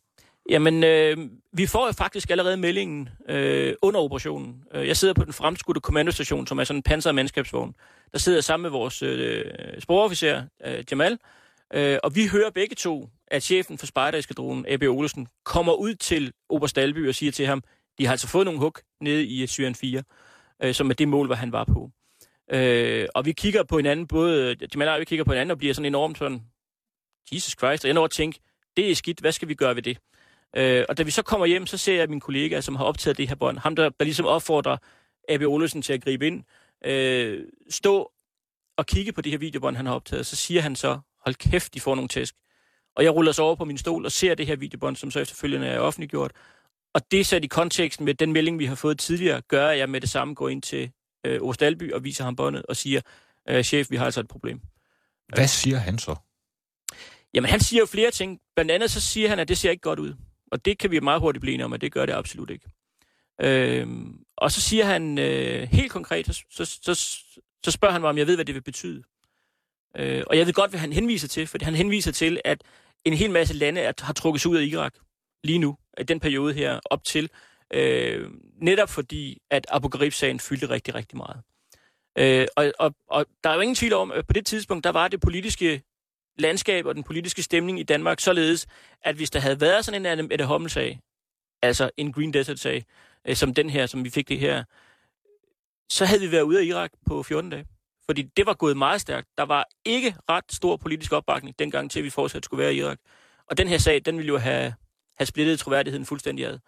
Jamen, øh, vi får jo faktisk allerede meldingen øh, under operationen. Øh, jeg sidder på den fremskudte kommandostation, som er sådan en pansret mandskabsvogn. Der sidder jeg sammen med vores øh, sporofficer, øh, Jamal, øh, og vi hører begge to, at chefen for spejdereskadronen, A.B. Olsen, kommer ud til Oberst Dalby og siger til ham, de har altså fået nogle hug nede i Syrien 4, øh, som er det mål, hvor han var på. Øh, og vi kigger på hinanden, både Jamal og jeg kigger på hinanden og bliver sådan enormt sådan, Jesus Christ, og jeg når at tænke, det er skidt, hvad skal vi gøre ved det? Øh, og da vi så kommer hjem, så ser jeg min kollega, som har optaget det her bånd, ham der, der ligesom opfordrer A.B. Olsen til at gribe ind, øh, stå og kigge på det her videobånd, han har optaget, så siger han så, hold kæft, de får nogle tæsk. Og jeg ruller så over på min stol og ser det her videobånd, som så efterfølgende er offentliggjort. Og det sat i konteksten med den melding, vi har fået tidligere, gør, at jeg med det samme går ind til øh, Ostalby og viser ham båndet og siger, øh, chef, vi har altså et problem. Hvad siger han så? Jamen, han siger jo flere ting. Blandt andet så siger han, at det ser ikke godt ud. Og det kan vi meget hurtigt blive enige om, at det gør det absolut ikke. Øh, og så siger han øh, helt konkret, så, så, så, så spørger han mig, om jeg ved, hvad det vil betyde. Øh, og jeg ved godt, hvad han henviser til, for han henviser til, at en hel masse lande er, har trukket sig ud af Irak lige nu, i den periode her, op til, øh, netop fordi, at Abu Ghraib-sagen fyldte rigtig, rigtig meget. Øh, og, og, og der er jo ingen tvivl om, at på det tidspunkt, der var det politiske landskab og den politiske stemning i Danmark således, at hvis der havde været sådan en Mette Hommel-sag, altså en Green Desert-sag, øh, som den her, som vi fik det her, så havde vi været ude af Irak på 14 dage. Fordi det var gået meget stærkt. Der var ikke ret stor politisk opbakning dengang til, at vi fortsat skulle være i Irak. Og den her sag, den ville jo have, have splittet troværdigheden fuldstændig ad.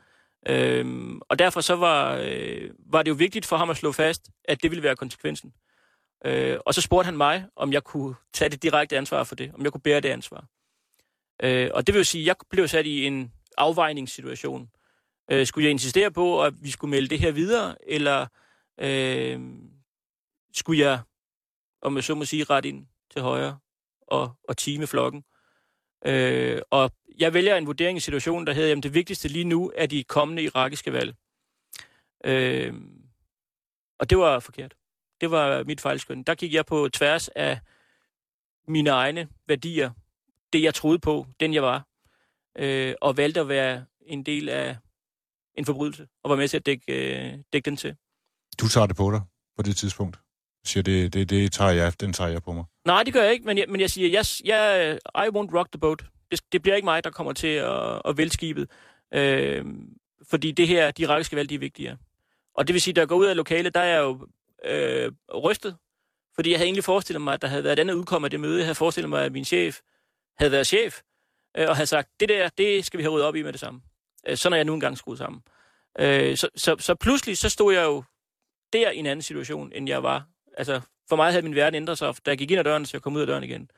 Øhm, og derfor så var, øh, var det jo vigtigt for ham at slå fast, at det ville være konsekvensen. Øh, og så spurgte han mig, om jeg kunne tage det direkte ansvar for det, om jeg kunne bære det ansvar. Øh, og det vil jo sige, at jeg blev sat i en afvejningssituation. Øh, skulle jeg insistere på, at vi skulle melde det her videre, eller øh, skulle jeg, om jeg så må sige, ret ind til højre og, og time flokken? Øh, og jeg vælger en vurdering i situationen, der hedder, at det vigtigste lige nu er de kommende irakiske valg. Øh, og det var forkert. Det var mit fejlskøn. Der gik jeg på tværs af mine egne værdier, det jeg troede på, den jeg var, øh, og valgte at være en del af en forbrydelse, og var med til at dække, øh, dække den til. Du tager det på dig på det tidspunkt? siger, det, det, det tager jeg, den tager jeg på mig. Nej, det gør jeg ikke, men jeg, men jeg siger, yes, jeg, I won't rock the boat. Det, det bliver ikke mig, der kommer til at, at vælge skibet. Øh, fordi det her, de irakiske valg, de er vigtigere. Og det vil sige, at jeg går ud af lokalet, der er jeg jo øh, rystet. Fordi jeg havde egentlig forestillet mig, at der havde været et andet udkom af det møde. Jeg havde forestillet mig, at min chef havde været chef, øh, og havde sagt, det der, det skal vi have ryddet op i med det samme. Øh, sådan er jeg nu engang skruet sammen. Øh, så, så, så pludselig, så stod jeg jo der i en anden situation, end jeg var. Altså, for mig havde min verden ændret sig, da jeg gik ind ad døren, så jeg kom ud af døren igen.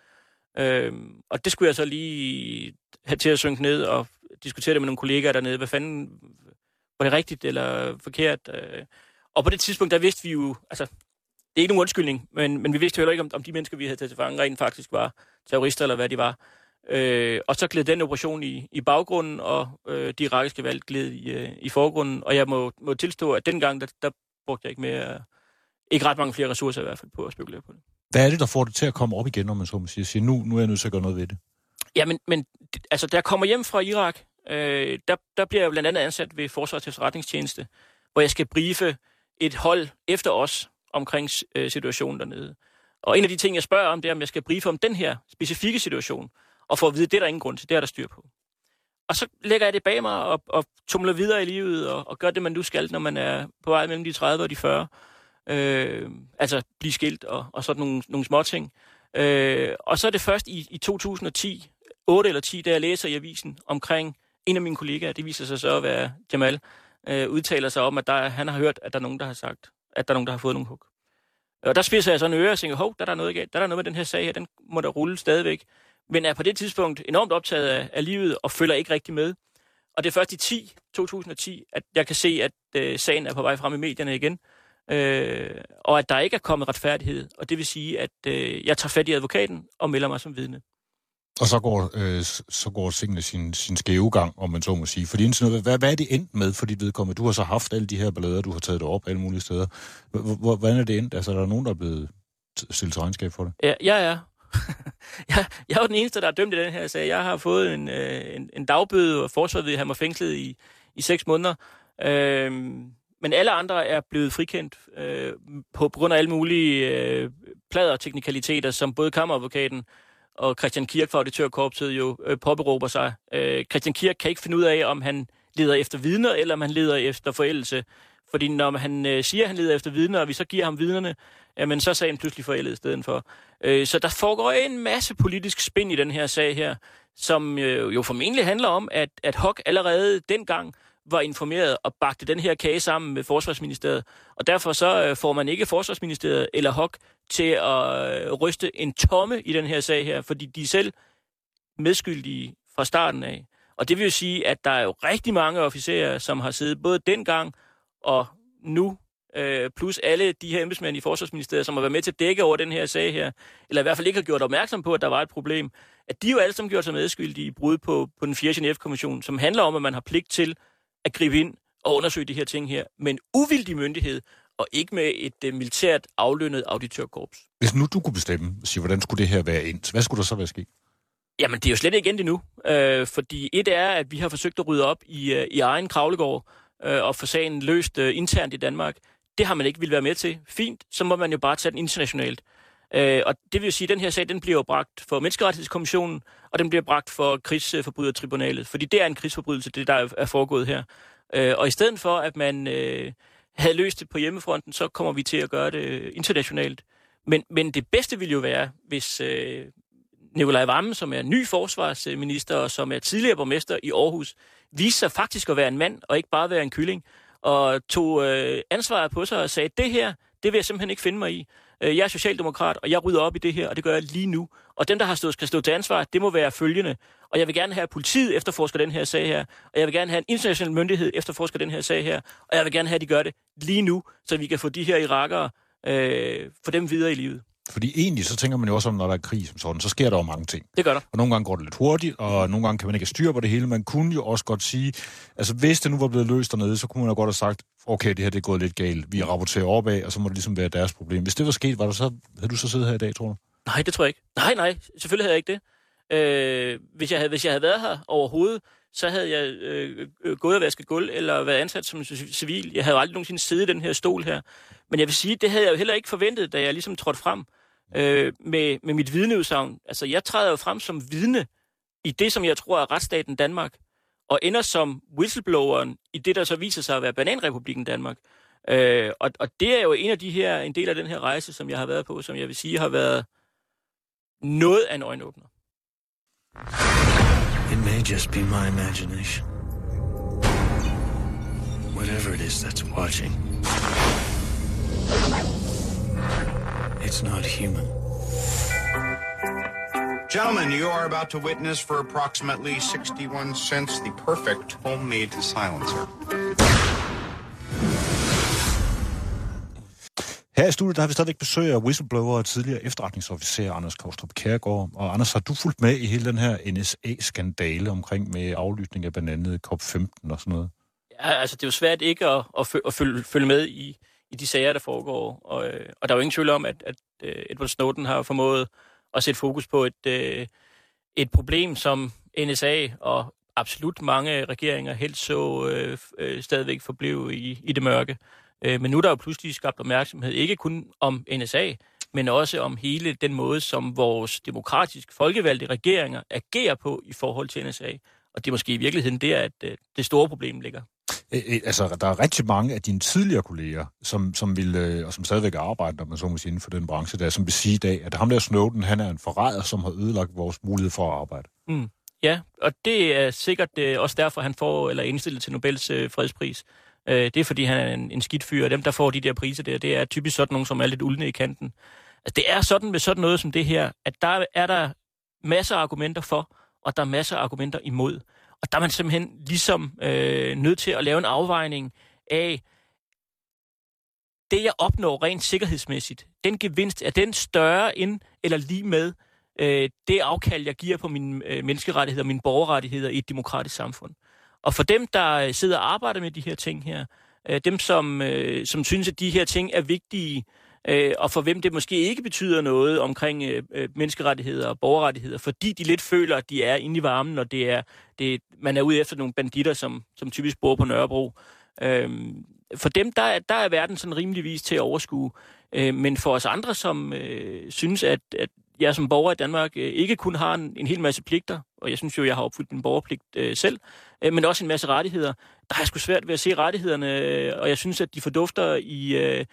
Øh, og det skulle jeg så lige have til at synke ned og diskutere det med nogle kollegaer dernede. Hvad fanden, var det rigtigt eller forkert? Øh, og på det tidspunkt, der vidste vi jo, altså, det er ikke nogen undskyldning, men, men vi vidste jo heller ikke, om, om de mennesker, vi havde taget til fange, rent faktisk var terrorister, eller hvad de var. Øh, og så gled den operation i, i baggrunden, og øh, de irakiske valg gled i, øh, i forgrunden. Og jeg må, må tilstå, at dengang, der, der brugte jeg ikke mere, ikke ret mange flere ressourcer i hvert fald på at spekulere på det. Hvad er det, der får det til at komme op igen, når man så må sige, sige nu, nu er jeg nødt til at gøre noget ved det? Ja, men, men altså, da jeg kommer hjem fra Irak, øh, der, der bliver jeg blandt andet ansat ved Forsvarets efterretningstjeneste, hvor jeg skal briefe et hold efter os omkring øh, situationen dernede. Og en af de ting, jeg spørger om, det er, om jeg skal briefe om den her specifikke situation, og få at vide, det er der ingen grund til, det er der styr på. og så lægger jeg det bag mig og, og tumler videre i livet og, og gør det, man nu skal, når man er på vej mellem de 30 og de 40. Øh, altså blive skilt og, og sådan nogle, nogle små ting. Øh, og så er det først i, i 2010, 8 eller 10, da jeg læser i avisen omkring en af mine kollegaer, det viser sig så at være Jamal, øh, udtaler sig om, at der, han har hørt, at der er nogen, der har sagt, at der er nogen, der har fået nogle hug. Og der spidser jeg sådan en øre og tænker, hov, der er der noget galt. Der er der noget med den her sag her, den må der rulle stadigvæk. Men er på det tidspunkt enormt optaget af, af livet og følger ikke rigtig med. Og det er først i 10, 2010, at jeg kan se, at øh, sagen er på vej frem i medierne igen. Øh, og at der ikke er kommet retfærdighed. Og det vil sige, at øh, jeg tager fat i advokaten og melder mig som vidne. Og så går, øh, så går tingene sin, sin skæve gang, om man så må sige. Fordi indtil noget, hvad, hvad er det endt med for dit vedkommende? Du har så haft alle de her ballader, du har taget det op alle mulige steder. Hvordan er det endt? Altså, er der nogen, der er blevet stillet til regnskab for det? Ja, ja. ja. [laughs] jeg, jeg er jo den eneste, der er dømt i den her sag. Jeg har fået en, øh, en, en dagbøde, og forsvaret vil have mig fængslet i, i seks måneder. Øh, men alle andre er blevet frikendt øh, på, på grund af alle mulige øh, plader og teknikaliteter, som både kammeradvokaten og Christian Kirk fra Auditørkorpset jo øh, påberåber sig. Øh, Christian Kirk kan ikke finde ud af, om han leder efter vidner, eller om han leder efter forældelse. Fordi når han øh, siger, at han leder efter vidner, og vi så giver ham vidnerne, jamen så er sagen pludselig forældet i stedet for. Øh, så der foregår en masse politisk spin i den her sag her, som øh, jo formentlig handler om, at, at Hock allerede dengang var informeret og bagte den her kage sammen med Forsvarsministeriet. Og derfor så øh, får man ikke Forsvarsministeriet eller Hock til at øh, ryste en tomme i den her sag her, fordi de er selv medskyldige fra starten af. Og det vil jo sige, at der er jo rigtig mange officerer, som har siddet både dengang og nu, øh, plus alle de her embedsmænd i Forsvarsministeriet, som har været med til at dække over den her sag her, eller i hvert fald ikke har gjort opmærksom på, at der var et problem, at de jo alle sammen gjort sig medskyldige i brud på, på den 4. Genève-kommission, som handler om, at man har pligt til at gribe ind og undersøge de her ting her med en uvildig myndighed, og ikke med et uh, militært aflønnet auditørkorps. Hvis nu du kunne bestemme, sige, hvordan skulle det her være ind, hvad skulle der så være sket? Jamen, det er jo slet ikke endt endnu. Øh, fordi et er, at vi har forsøgt at rydde op i, uh, i egen kravlegård uh, og få sagen løst uh, internt i Danmark. Det har man ikke vil være med til. Fint, så må man jo bare tage den internationalt. Uh, og det vil jo sige, at den her sag, den bliver jo bragt for Menneskerettighedskommissionen, og den bliver bragt for krigsforbrydertribunalet. Fordi det er en krigsforbrydelse, det der er foregået her. Uh, og i stedet for, at man... Uh, havde løst det på hjemmefronten, så kommer vi til at gøre det øh, internationalt. Men, men det bedste ville jo være, hvis øh, Nikolaj Vammen, som er ny forsvarsminister og som er tidligere borgmester i Aarhus, viste sig faktisk at være en mand og ikke bare være en kylling, og tog øh, ansvaret på sig og sagde, det her, det vil jeg simpelthen ikke finde mig i. Øh, jeg er socialdemokrat, og jeg rydder op i det her, og det gør jeg lige nu. Og dem, der har stået, skal stå til ansvar, det må være følgende. Og jeg vil gerne have, at politiet efterforsker den her sag her. Og jeg vil gerne have en international myndighed efterforsker den her sag her. Og jeg vil gerne have, at de gør det lige nu, så vi kan få de her irakere, øh, få dem videre i livet. Fordi egentlig, så tænker man jo også om, når der er krig som sådan, så sker der jo mange ting. Det gør der. Og nogle gange går det lidt hurtigt, og nogle gange kan man ikke styre på det hele. Man kunne jo også godt sige, altså hvis det nu var blevet løst dernede, så kunne man jo godt have sagt, okay, det her det er gået lidt galt. Vi rapporterer opad, og så må det ligesom være deres problem. Hvis det var sket, var der så, havde du så siddet her i dag, tror du? Nej, det tror jeg ikke. Nej, nej, selvfølgelig havde jeg ikke det. Øh, hvis, jeg havde, hvis jeg havde været her overhovedet, så havde jeg øh, øh, gået og vasket gulv, eller været ansat som civil. Jeg havde aldrig nogensinde siddet i den her stol her. Men jeg vil sige, det havde jeg jo heller ikke forventet, da jeg ligesom trådte frem øh, med, med mit vidneudsagn. Altså, jeg træder jo frem som vidne i det, som jeg tror er retsstaten Danmark, og ender som whistlebloweren i det, der så viser sig at være Bananrepubliken Danmark. Øh, og, og det er jo en af de her, en del af den her rejse, som jeg har været på, som jeg vil sige har været noget af en øjenåbner. It may just be my imagination. Whatever it is that's watching, it's not human. Gentlemen, you are about to witness for approximately 61 cents the perfect homemade silencer. Her i studiet der har vi stadigvæk besøg af whistleblower og tidligere efterretningsofficer Anders Kostrup Kærgaard. Og Anders, har du fulgt med i hele den her NSA-skandale omkring med aflytning af blandt andet COP15 og sådan noget? Ja, altså det er jo svært ikke at, at, følge, at følge, følge med i, i de sager, der foregår. Og, øh, og der er jo ingen tvivl om, at, at øh, Edward Snowden har formået at sætte fokus på et, øh, et problem, som NSA og absolut mange regeringer helst så øh, øh, stadigvæk forblev i, i det mørke. Øh, men nu er der jo pludselig skabt opmærksomhed, ikke kun om NSA, men også om hele den måde, som vores demokratisk folkevalgte regeringer agerer på i forhold til NSA. Og det er måske i virkeligheden der, at øh, det store problem ligger. Æ, altså, der er rigtig mange af dine tidligere kolleger, som, som vil, øh, og som stadigvæk arbejder, når man så må sige, inden for den branche der, som vil sige i dag, at ham der Snowden, han er en forræder, som har ødelagt vores mulighed for at arbejde. Mm. Ja, og det er sikkert øh, også derfor, han får eller er indstillet til Nobels øh, fredspris. Øh, det er, fordi han er en, en skidt fyr, og dem, der får de der priser der, det er typisk sådan nogen, som er lidt uldne i kanten. Altså, det er sådan med sådan noget som det her, at der er der masser af argumenter for, og der er masser af argumenter imod. Og der er man simpelthen ligesom øh, nødt til at lave en afvejning af, det jeg opnår rent sikkerhedsmæssigt, den gevinst, er den større end eller lige med øh, det afkald, jeg giver på mine øh, menneskerettigheder, mine borgerrettigheder i et demokratisk samfund. Og for dem, der øh, sidder og arbejder med de her ting her, øh, dem som, øh, som synes, at de her ting er vigtige, øh, og for hvem det måske ikke betyder noget omkring øh, øh, menneskerettigheder og borgerrettigheder, fordi de lidt føler, at de er inde i varmen, og det er, det, man er ude efter nogle banditter, som, som typisk bor på Nørrebro. Øh, for dem, der, der er verden sådan rimeligvis til at overskue. Øh, men for os andre, som øh, synes, at, at jeg som borger i Danmark øh, ikke kun har en, en hel masse pligter, og jeg synes jo, jeg har opfyldt min borgerpligt øh, selv, øh, men også en masse rettigheder. Der er jeg sgu svært ved at se rettighederne, øh, og jeg synes, at de fordufter i, øh,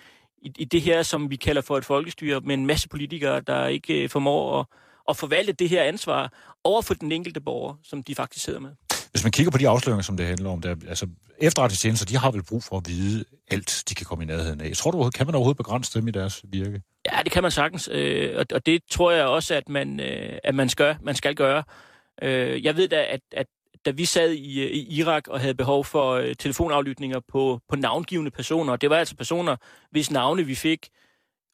i, i det her, som vi kalder for et folkestyre, med en masse politikere, der ikke øh, formår at, at forvalte det her ansvar over for den enkelte borger, som de faktisk sidder med. Hvis man kigger på de afsløringer, som det handler om, der, altså efterretningstjenester, de har vel brug for at vide alt, de kan komme i nærheden af. Jeg tror du, kan man overhovedet begrænse dem i deres virke? Ja, det kan man sagtens, øh, og, og det tror jeg også, at man, øh, at man, skal, man skal gøre. Øh, jeg ved da, at, at da vi sad i, øh, i Irak og havde behov for øh, telefonaflytninger på, på navngivende personer, det var altså personer, hvis navne vi fik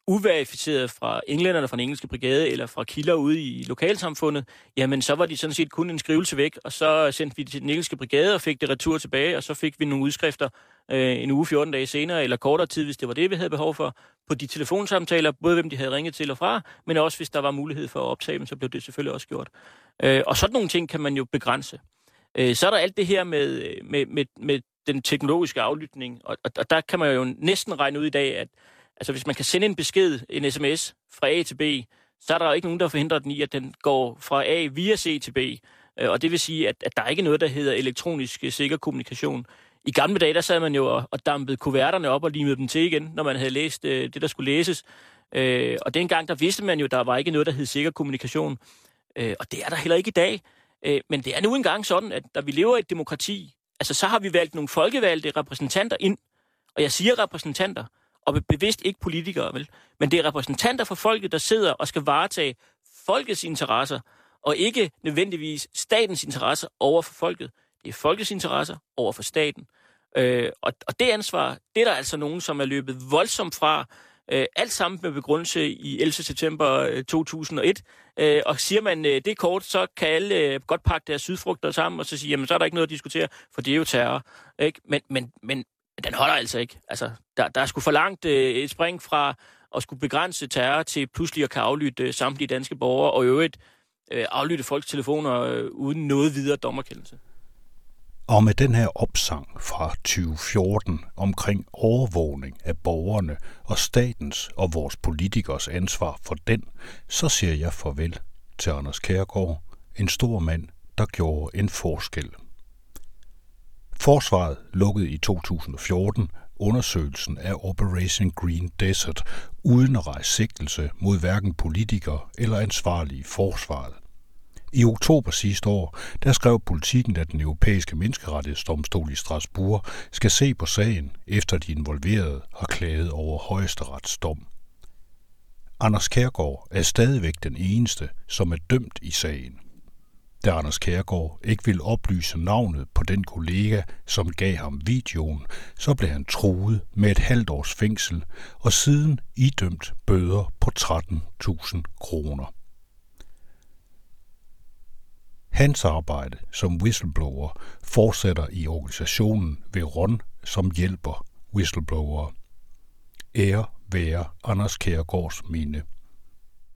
uverificeret fra englænderne fra den engelske brigade eller fra kilder ude i lokalsamfundet, jamen så var de sådan set kun en skrivelse væk, og så sendte vi det til den engelske brigade og fik det retur tilbage, og så fik vi nogle udskrifter øh, en uge 14 dage senere, eller kortere tid, hvis det var det, vi havde behov for, på de telefonsamtaler, både hvem de havde ringet til og fra, men også hvis der var mulighed for at optage dem, så blev det selvfølgelig også gjort. Øh, og sådan nogle ting kan man jo begrænse. Øh, så er der alt det her med, øh, med, med, med den teknologiske aflytning, og, og, og der kan man jo næsten regne ud i dag, at altså hvis man kan sende en besked, en sms fra A til B, så er der jo ikke nogen, der forhindrer den i, at den går fra A via C til B. Øh, og det vil sige, at, at der er ikke noget, der hedder elektronisk øh, sikker kommunikation. I gamle dage, der sad man jo og, og dampede kuverterne op og limede dem til igen, når man havde læst øh, det, der skulle læses. Øh, og dengang, der vidste man jo, der var ikke noget, der hed sikker kommunikation. Øh, og det er der heller ikke i dag. Øh, men det er nu engang sådan, at da vi lever i et demokrati, altså så har vi valgt nogle folkevalgte repræsentanter ind. Og jeg siger repræsentanter, og bevidst ikke politikere, vel? Men det er repræsentanter for folket, der sidder og skal varetage folkets interesser, og ikke nødvendigvis statens interesser over for folket. Det er folkets interesser over for staten. Øh, og, og det ansvar, det er der altså nogen, som er løbet voldsomt fra, øh, alt sammen med begrundelse i 11. september øh, 2001. Øh, og siger man øh, det kort, så kan alle øh, godt pakke deres sydfrugter sammen, og så sige, jamen så er der ikke noget at diskutere, for det er jo terror. Ikke? Men, men, men den holder altså ikke. Altså, der, der er sgu for langt øh, et spring fra at skulle begrænse terror til pludselig at kan aflytte øh, samtlige danske borgere, og i øvrigt øh, aflytte folks telefoner øh, uden noget videre dommerkendelse. Og med den her opsang fra 2014 omkring overvågning af borgerne og statens og vores politikers ansvar for den, så siger jeg farvel til Anders Kærgaard, en stor mand, der gjorde en forskel. Forsvaret lukkede i 2014 undersøgelsen af Operation Green Desert uden at rejse sigtelse mod hverken politikere eller ansvarlige forsvaret. I oktober sidste år, der skrev politikken, at den europæiske menneskerettighedsdomstol i Strasbourg skal se på sagen, efter de involverede har klaget over højesterets dom. Anders Kærgaard er stadigvæk den eneste, som er dømt i sagen. Da Anders Kærgaard ikke ville oplyse navnet på den kollega, som gav ham videoen, så blev han truet med et halvt års fængsel og siden idømt bøder på 13.000 kroner. Hans arbejde som whistleblower fortsætter i organisationen ved RON, som hjælper whistleblower. Ære være Anders Kærgaards minde.